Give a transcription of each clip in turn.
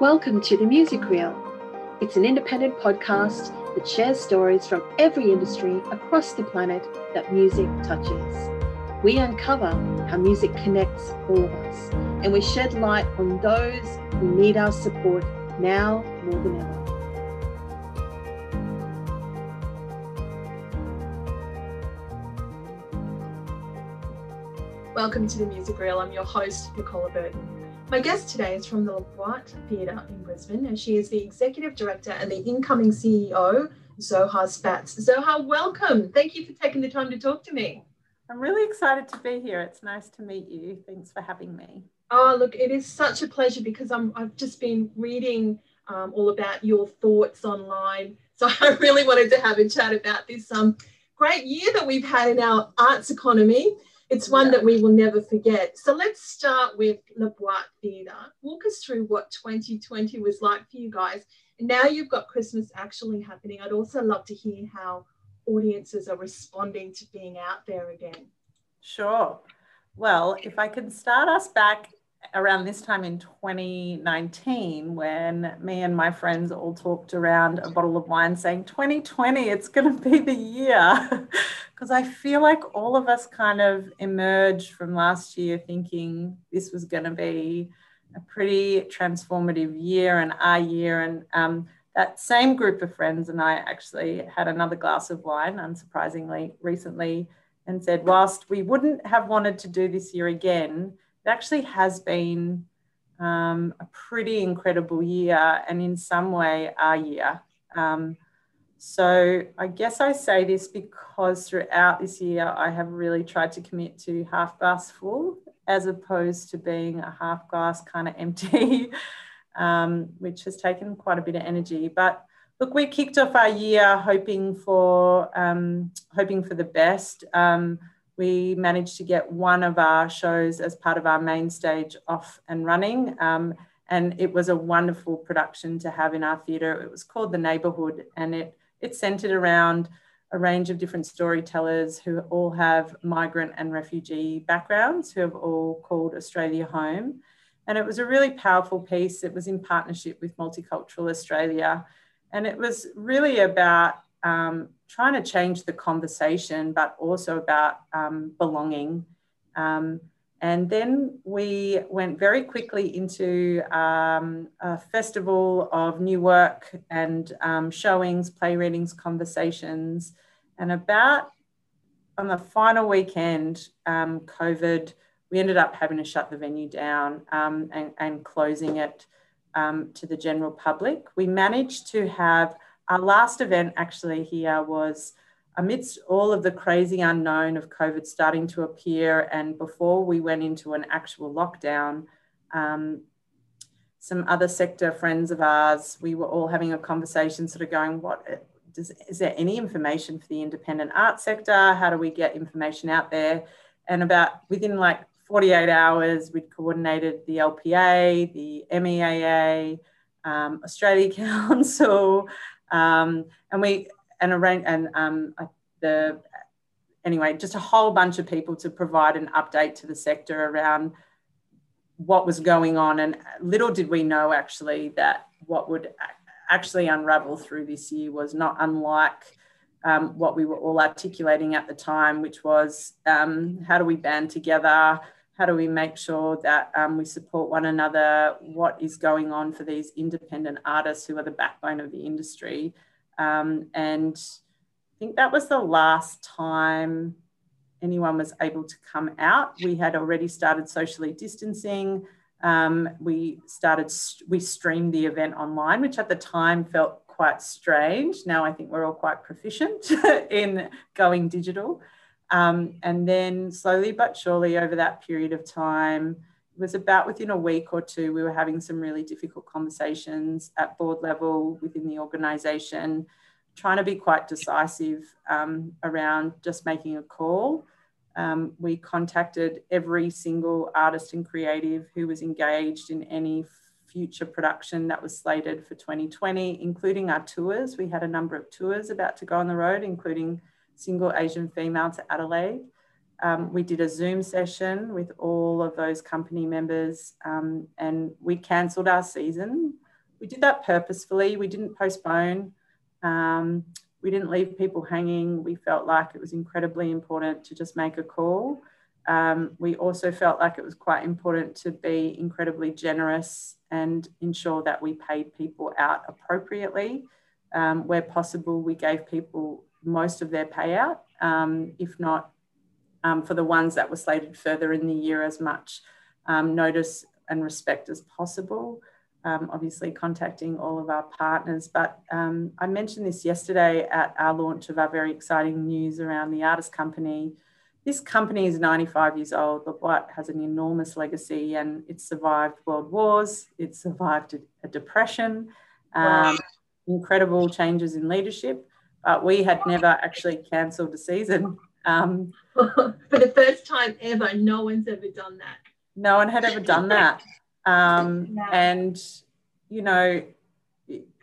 Welcome to The Music Real. It's an independent podcast that shares stories from every industry across the planet that music touches. We uncover how music connects all of us, and we shed light on those who need our support now more than ever. Welcome to the Music Real. I'm your host, Nicola Burton. My guest today is from the Boite Theatre in Brisbane, and she is the Executive Director and the incoming CEO, Zohar Spatz. Zohar, welcome. Thank you for taking the time to talk to me. I'm really excited to be here. It's nice to meet you. Thanks for having me. Oh, look, it is such a pleasure because I'm, I've just been reading um, all about your thoughts online. So I really wanted to have a chat about this um, great year that we've had in our arts economy. It's one yeah. that we will never forget. So let's start with La Boite Theatre. Walk us through what 2020 was like for you guys. Now you've got Christmas actually happening. I'd also love to hear how audiences are responding to being out there again. Sure. Well, if I can start us back around this time in 2019 when me and my friends all talked around a bottle of wine saying 2020 it's going to be the year because i feel like all of us kind of emerged from last year thinking this was going to be a pretty transformative year and our year and um, that same group of friends and i actually had another glass of wine unsurprisingly recently and said whilst we wouldn't have wanted to do this year again it actually has been um, a pretty incredible year and in some way our year. Um, so I guess I say this because throughout this year I have really tried to commit to half glass full as opposed to being a half glass kind of empty, um, which has taken quite a bit of energy. But look, we kicked off our year hoping for um, hoping for the best. Um, we managed to get one of our shows as part of our main stage off and running. Um, and it was a wonderful production to have in our theatre. It was called The Neighbourhood, and it, it centered around a range of different storytellers who all have migrant and refugee backgrounds, who have all called Australia home. And it was a really powerful piece. It was in partnership with Multicultural Australia. And it was really about um, trying to change the conversation, but also about um, belonging. Um, and then we went very quickly into um, a festival of new work and um, showings, play readings, conversations. And about on the final weekend, um, COVID, we ended up having to shut the venue down and, and, closing it to the general public. We managed to have our last event actually here was amidst all of the crazy unknown of COVID starting to appear, and before we went into an actual lockdown, um, some other sector friends of ours, we were all having a conversation, sort of going, "What does, is there any information for the independent art sector? How do we get information out there?" And about within like 48 hours, we'd coordinated the LPA, the MEAA, um, Australia Council, um, and we and arrange and um, the anyway, just a whole bunch of people to provide an update to the sector around what was going on. And little did we know actually that what would actually unravel through this year was not unlike um, what we were all articulating at the time, which was um, how do we band together? How do we make sure that um, we support one another? What is going on for these independent artists who are the backbone of the industry? Um, and I think that was the last time anyone was able to come out. We had already started socially distancing. Um, we started, we streamed the event online, which at the time felt quite strange. Now I think we're all quite proficient in going digital. Um, and then slowly but surely over that period of time, was about within a week or two, we were having some really difficult conversations at board level within the organisation, trying to be quite decisive um, around just making a call. Um, we contacted every single artist and creative who was engaged in any future production that was slated for 2020, including our tours. We had a number of tours about to go on the road, including single Asian female to Adelaide. Um, we did a Zoom session with all of those company members um, and we cancelled our season we did that purposefully. We didn't postpone. Um, we didn't leave people hanging. We felt like it was incredibly important to just make a call. Um, we also felt like it was quite important to be incredibly generous and ensure that we paid people out appropriately. Um, where possible, we gave people most of their payout, um, if not um, for the ones that were slated further in the year, as much um, notice and respect as possible. Um, obviously, contacting all of our partners. But I mentioned this yesterday at our launch of our very exciting news around the artist company this company is 95 years old. La Boite has an enormous legacy and it's survived world wars, it's survived a, depression, um, incredible changes in leadership. But we had never actually cancelled a season. Um, For the first time ever, no one's ever done that. No one had ever done that. Um, yeah. And, you know,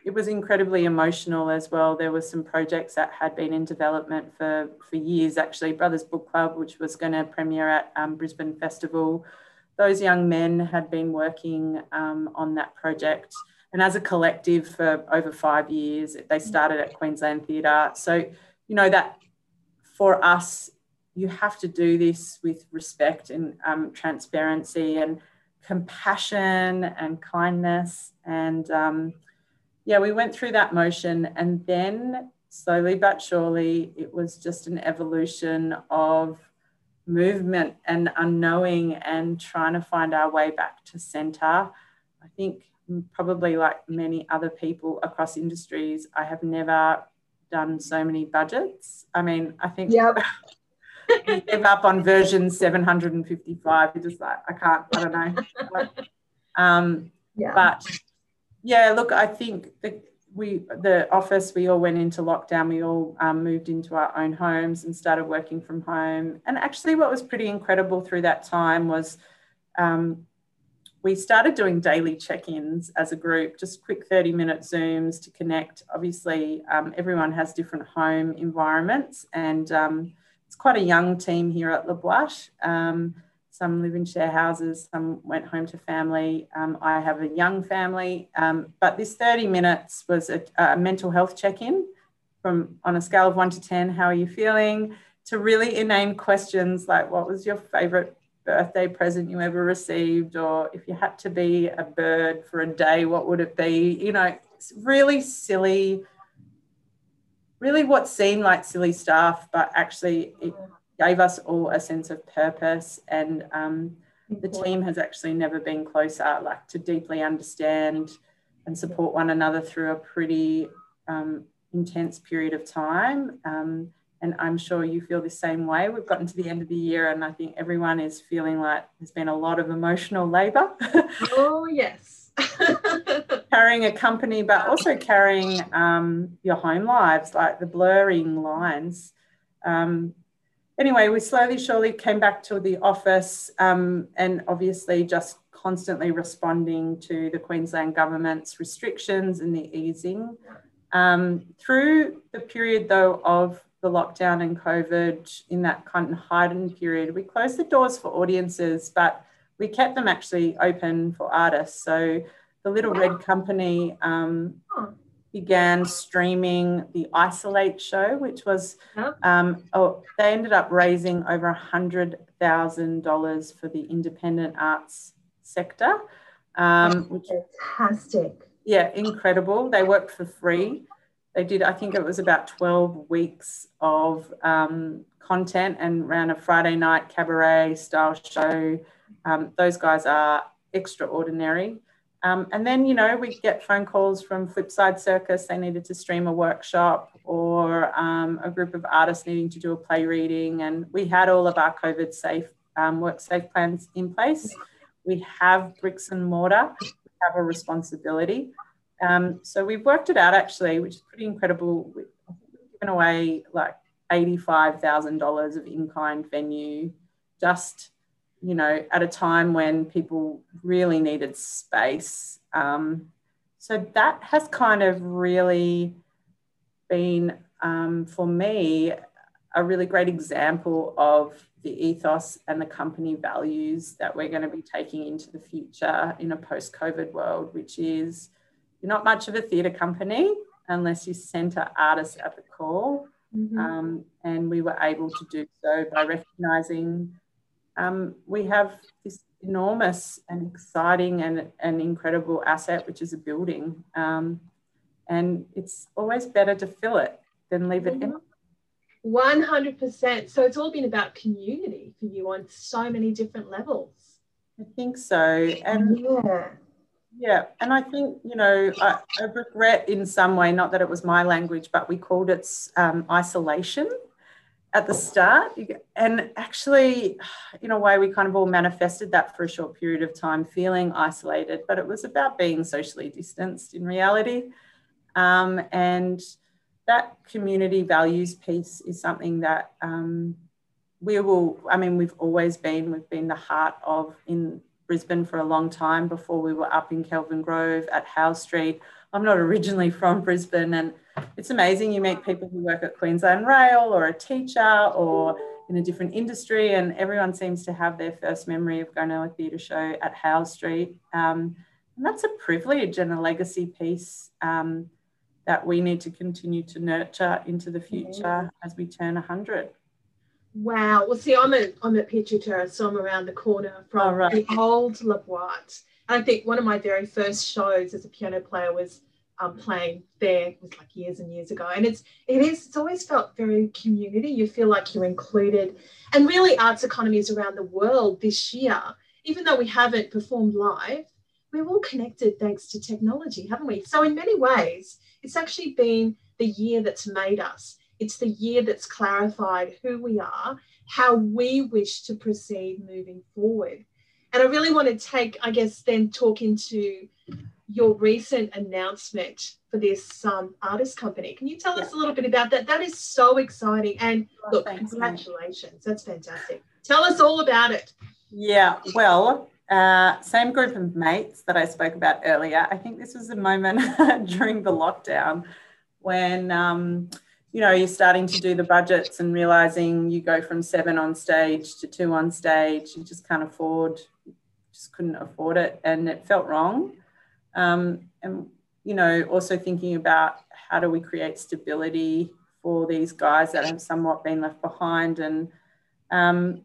it was incredibly emotional as well. There were some projects that had been in development for, for years, actually. Brothers Book Club, which was going to premiere at um, Brisbane Festival. Those young men had been working um, on that project. And as a collective for over five years, they started at Queensland Theatre. So, you know, that for us, you have to do this with respect and um, transparency and compassion and kindness and um, yeah, we went through that motion and then slowly but surely it was just an evolution of movement and unknowing and trying to find our way back to center. I think probably like many other people across industries, I have never done so many budgets. I mean, I think yep. we give up on version 755. You're just like, I can't, I don't know. um, yeah. But yeah, look, I think the, we the office we all went into lockdown. We all um, moved into our own homes and started working from home. And actually, what was pretty incredible through that time was um, we started doing daily check-ins as a group, just quick 30-minute Zooms to connect. Obviously, um, everyone has different home environments, and um, it's quite a young team here at La Boite. Um, some live in share houses, some went home to family. Um, I have a young family, um, but this 30 minutes was a, a mental health check in from on a scale of one to 10, how are you feeling? To really inane questions like, what was your favorite birthday present you ever received? Or if you had to be a bird for a day, what would it be? You know, really silly, really what seemed like silly stuff, but actually it gave us all a sense of purpose and um, the team has actually never been closer like to deeply understand and support one another through a pretty um, intense period of time um, and i'm sure you feel the same way. We've gotten to the end of the year and i think everyone is feeling like there's been a lot of emotional labor oh yes. Carrying a company but also carrying um, your home lives like the blurring lines. Um, anyway, we slowly, surely came back to the office um, and obviously just constantly responding to the Queensland government's restrictions and the easing. Um, through the period, though, of the lockdown and COVID, in that kind of heightened period, we closed the doors for audiences, but we kept them actually open for artists. So the Little Red Company um, began streaming the Isolate show, which was, um, oh, they ended up raising over a $100,000 for the independent arts sector. Um, which, Fantastic. Yeah, incredible. They worked for free. They did, I think it was about 12 weeks of um, content and ran a Friday night cabaret style show. Um, those guys are extraordinary. Um, and then, you know, we get phone calls from Flipside Circus. They needed to stream a workshop or um, a group of artists needing to do a play reading. And we had all of our COVID safe, um, work safe plans in place. We have bricks and mortar, we have a responsibility. Um, so we've worked it out actually, which is pretty incredible. We've given away like $85,000 of in kind venue just you know, at a time when people really needed space. Um, so that has kind of really been, um, for me, a really great example of the ethos and the company values that we're going to be taking into the future in a post COVID world, which is, you're not much of a theatre company unless you centre artists at the core. Mm-hmm. Um, and we were able to do so by recognising um, we have this enormous and exciting and an incredible asset, which is a building. Um, and it's always better to fill it than leave it empty. 100%. So it's all been about community for you on so many different levels. I think so. And yeah. Yeah, and I think, you know, I, I, regret in some way, not that it was my language, but we called it um, isolation at the start. And actually, in a way, we kind of all manifested that for a short period of time, feeling isolated, but it was about being socially distanced in reality. Um, and that community values piece is something that um, we will, I mean, we've always been, we've been the heart of in Brisbane for a long time before we were up in Kelvin Grove at Hale Street. I'm not originally from Brisbane, and it's amazing. You meet people who work at Queensland Rail or a teacher or in a different industry, and everyone seems to have their first memory of going to a theatre show at Hale Street. Um, and that's a privilege and a legacy piece um, that we need to continue to nurture into the future as we turn 100. Wow. Well, see, I'm at I'm at Petrie Terrace, so I'm around the corner from oh, right. the old La Boite. And I think one of my very first shows as a piano player was um, playing there. It was like years and years ago, and it's it is it's always felt very community. You feel like you're included, and really, arts economies around the world this year, even though we haven't performed live, we're all connected thanks to technology, haven't we? So in many ways, it's actually been the year that's made us. It's the year that's clarified who we are, how we wish to proceed moving forward. And I really want to take, I guess, then talk into your recent announcement for this um, artist company. Can you tell yeah. us a little bit about that? That is so exciting. And oh, look, thanks, congratulations. That's fantastic. Tell us all about it. Yeah, well, uh, same group of mates that I spoke about earlier. I think this was a moment during the lockdown when, um, you know, you're starting to do the budgets and realizing you go from seven on stage to two on stage. You just can't afford, just couldn't afford it. And it felt wrong. Um, and, you know, also thinking about how do we create stability for these guys that have somewhat been left behind. And um,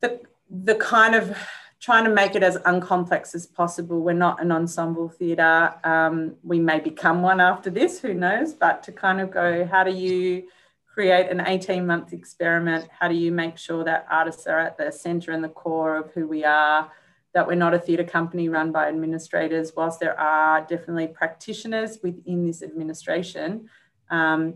the, the kind of trying to make it as uncomplex as possible. We're not an ensemble theatre. Um, we may become one after this, who knows? But to kind of go, how do you create an 18 month experiment? How do you make sure that artists are at the centre and the core of who we are? That we're not a theatre company run by administrators, whilst there are definitely practitioners within this administration. Um,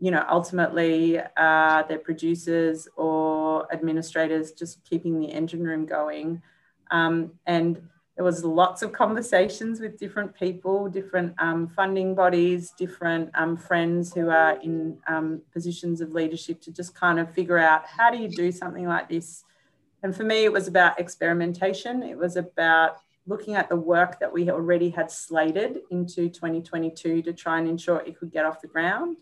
you know, ultimately uh, they're producers or administrators just keeping the engine room going. Um, and there was lots of conversations with different people, different um, funding bodies, different um, friends who are in um, positions of leadership to just kind of figure out how do you do something like this. And for me, it was about experimentation. It was about looking at the work that we already had slated into 2022 to try and ensure it could get off the ground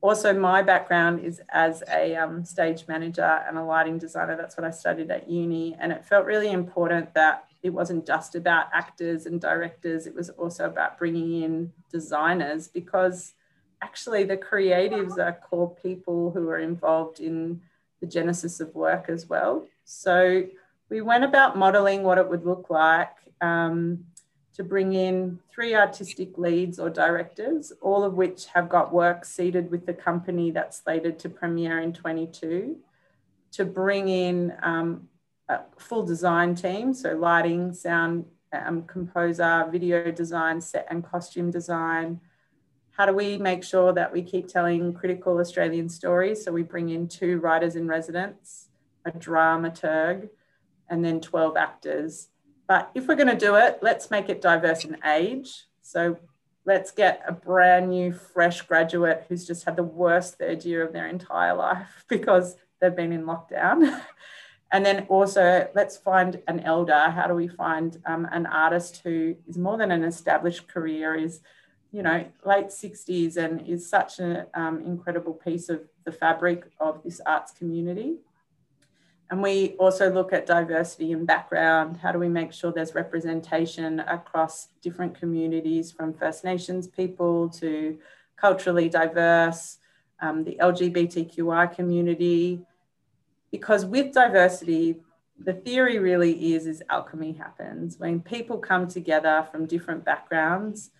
also my background is as a um, stage manager and a lighting designer. That's what i studied at uni. And it felt really important that it wasn't just about actors and directors. It was also about bringing in designers because actually the creatives are core people who are involved in the genesis of work as well. So we went about modeling what it would look like um, to bring in three artistic leads or directors, all of which have got work seated with the company that's slated to premiere in 22, to bring in um, a full design team, so lighting, sound, um, composer, video design, set and costume design. How do we make sure that we keep telling critical Australian stories? So we bring in two writers in residence, a dramaturg, and then 12 actors but if we're going to do it, let's make it diverse in age. So let's get a brand new, fresh graduate who's just had the worst third year of their entire life because they've been in lockdown. and then also, let's find an elder. How do we find um, an artist who is more than an established career, is you know late 60s and is such an um, incredible piece of the fabric of this arts community and we also look at diversity and background. How do we make sure there's representation across different communities from First Nations people to culturally diverse, um, the LGBTQI community? Because with diversity, the theory really is is alchemy happens when people come together from different backgrounds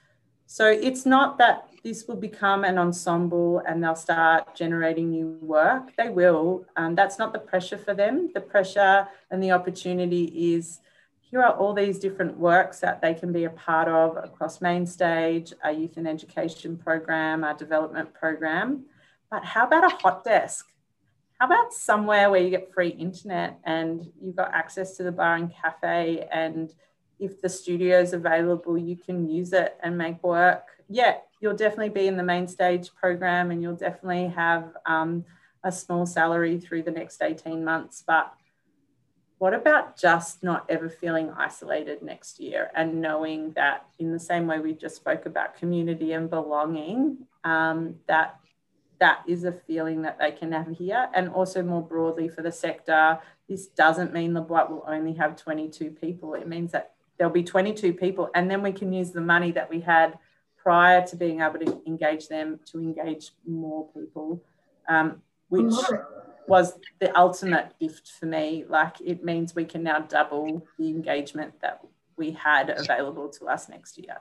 so it's not that this will become an ensemble and they'll start generating new work. They will. Um, that's not the pressure for them. The pressure and the opportunity is here are all these different works that they can be a part of across main stage, our youth and education program, our development program. But how about a hot desk? How about somewhere where you get free internet and you've got access to the bar and cafe and if the studio is available, you can use it and make work. Yeah, you'll definitely be in the main stage program and you'll definitely have um, a small salary through the next 18 months. But what about just not ever feeling isolated next year and knowing that, in the same way we just spoke about community and belonging, um, that that is a feeling that they can have here. And also, more broadly for the sector, this doesn't mean the La Boite will only have 22 people. It means that there'll be 22 people and then we can use the money that we had prior to being able to engage them to engage more people um, which was the ultimate gift for me. Like it means we can now double the engagement that we had available to us next year.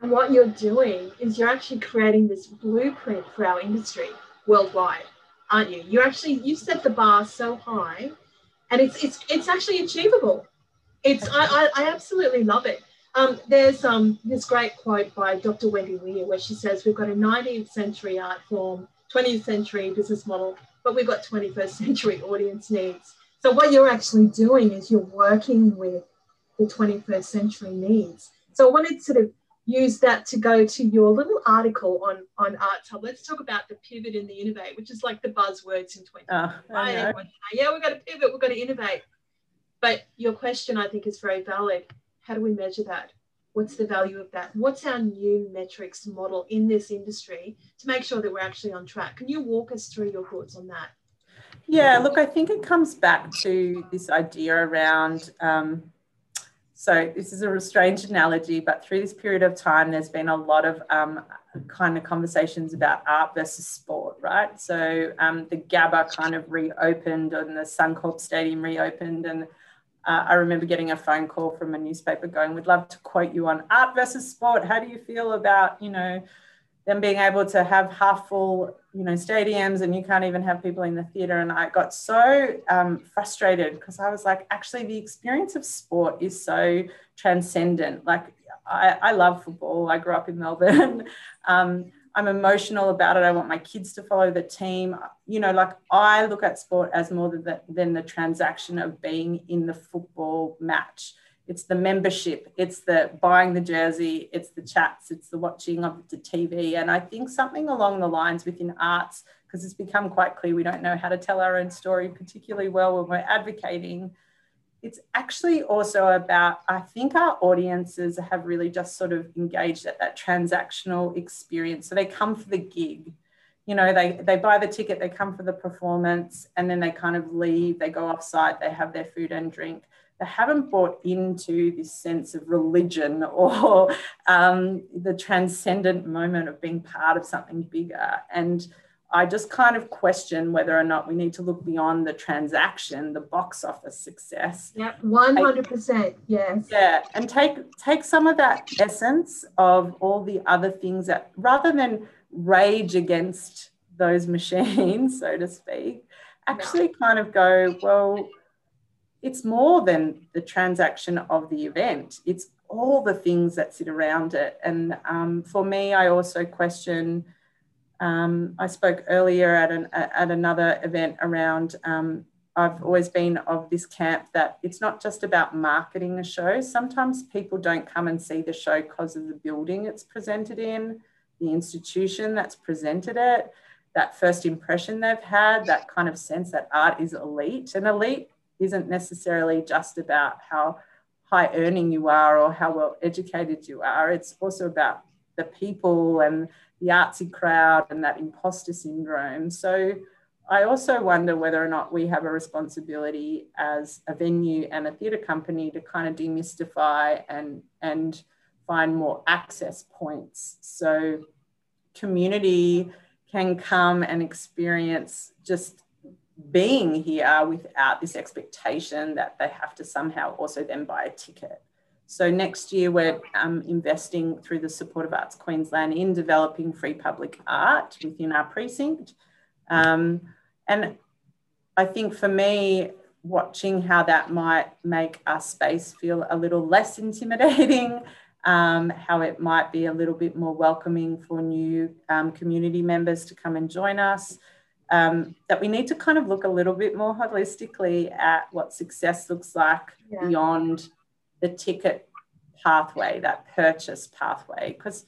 And what you're doing is you're actually creating this blueprint for our industry worldwide aren't you? You actually you set the bar so high and it's it's it's actually achievable it's I, I, I absolutely love it. Um, there's um, this great quote by Dr. Wendy Were where she says, We've got a 19th century art form, 20th century business model, but we've got 21st century audience needs. So, what you're actually doing is you're working with the 21st century needs. So, I wanted to sort of use that to go to your little article on, on Arts Hub. Let's talk about the pivot and the innovate, which is like the buzzwords in 20. Oh. Yeah, we've got to pivot, we've got to innovate. But your question, I think, is very valid. How do we measure that? What's the value of that? What's our new metrics model in this industry to make sure that we're actually on track? Can you walk us through your thoughts on that? Yeah, look, I think it comes back to this idea around. Um, so, this is a strange analogy, but through this period of time, there's been a lot of um, kind of conversations about art versus sport, right? So, um, the Gabba kind of reopened and the Suncorp Stadium reopened, and uh, I remember getting a phone call from a newspaper going, "We'd love to quote you on art versus sport. How do you feel about you know them being able to have half full you know stadiums and you can't even have people in the theatre?" And I got so um, frustrated because I was like, actually, the experience of sport is so transcendent. Like I, I love football. I grew up in Melbourne. um, I'm emotional about it. I want my kids to follow the team. You know, like I look at sport as more than the, than the transaction of being in the football match. It's the membership, it's the buying the jersey, it's the chats, it's the watching of the TV. And I think something along the lines within arts, because it's become quite clear we don't know how to tell our own story particularly well when we're advocating it's actually also about i think our audiences have really just sort of engaged at that transactional experience. So they come for the gig. You know they they buy the ticket they come for the performance and then they kind of leave they go off site they have their food and drink. They haven't bought into this sense of religion or um, the transcendent moment of being part of something bigger. And I just kind of question whether or not we need to look beyond the transaction, the box office success. Yeah, one hundred percent. Yes. Yeah, and take take some of that essence of all the other things that, rather than rage against those machines, so to speak, actually no. kind of go well. It's more than the transaction of the event. It's all the things that sit around it. And um, for me, I also question um, I spoke earlier at, an, at another event around. Um, I've always been of this camp that it's not just about marketing a show. Sometimes people don't come and see the show because of the building it's presented in, the institution that's presented it, that first impression they've had, that kind of sense that art is elite. And elite isn't necessarily just about how high earning you are or how well educated you are. It's also about the people and the artsy crowd and that imposter syndrome. So I also wonder whether or not we have a responsibility as a venue and a theatre company to kind of demystify and and find more access points so community can come and experience just being here without this expectation that they have to somehow also then buy a ticket. So next year we're um, investing through the support of Arts Queensland in developing free public art within our precinct. Um, and I think for me, watching how that might make our space feel a little less intimidating, um, how it might be a little bit more welcoming for new um, community members to come and join us. Um, that we need to kind of look a little bit more holistically at what success looks like yeah. beyond the ticket pathway, that purchase pathway, because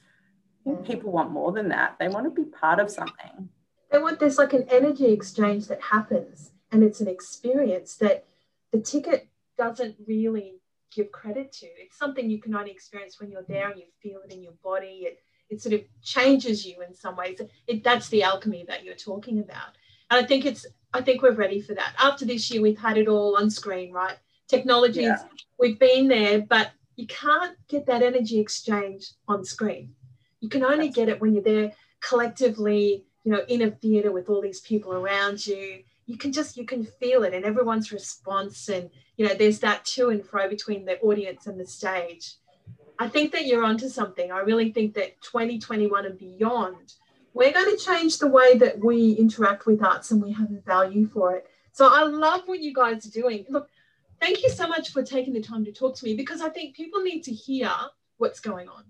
people want more than that. They want to be part of something. They want there's like an energy exchange that happens, and it's an experience that the ticket doesn't really give credit to. It's something you can only experience when you're there and you feel it in your body. It, it sort of changes you in some ways. It, that's the alchemy that you're talking about. And I think it's, I think we're ready for that. After this year, we've had it all on screen, right? Technologies, yeah. we've been there, but you can't get that energy exchange on screen. You can only get it when you're there collectively, you know, in a theatre with all these people around you. You can just, you can feel it and everyone's response and you know, there's that to and fro between the audience and the stage. I think that you're onto something. I really think that 2021 and beyond, we're going to change the way that we interact with arts and we have a value for it. So I love what you guys are doing. Look, thank you so much for taking the time to talk to me because I think people need to hear what's going on.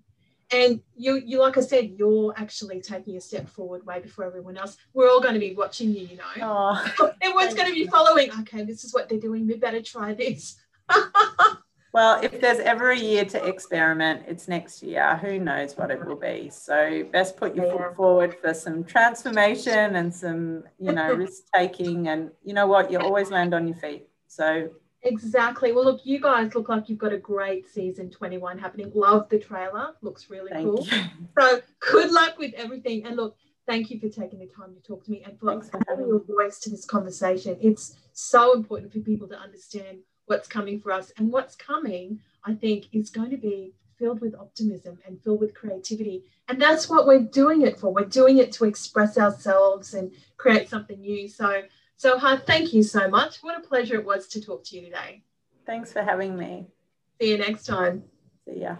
And you you like i said you're actually taking a step forward way before everyone else. We're all going to be watching you you know? Oh, everyone's going to be following okay this is what they're doing we better try this. Well if there's ever a year to experiment it's next year. Who knows what it will be? So best put your foot forward for some transformation and some you know risk taking and you know what you always land on your feet. So Exactly. Well, look, you guys look like you've got a great season 21 happening. Love the trailer. Looks really thank cool. You. So good luck with everything. And look, thank you for taking the time to talk to me and for adding your voice to this conversation. It's so important for people to understand what's coming for us. And what's coming, I think, is going to be filled with optimism and filled with creativity. And that's what we're doing it for. We're doing it to express ourselves and create something new. So so, uh, thank you so much. What a pleasure it was to talk to you today. Thanks for having me. See you next time. See ya.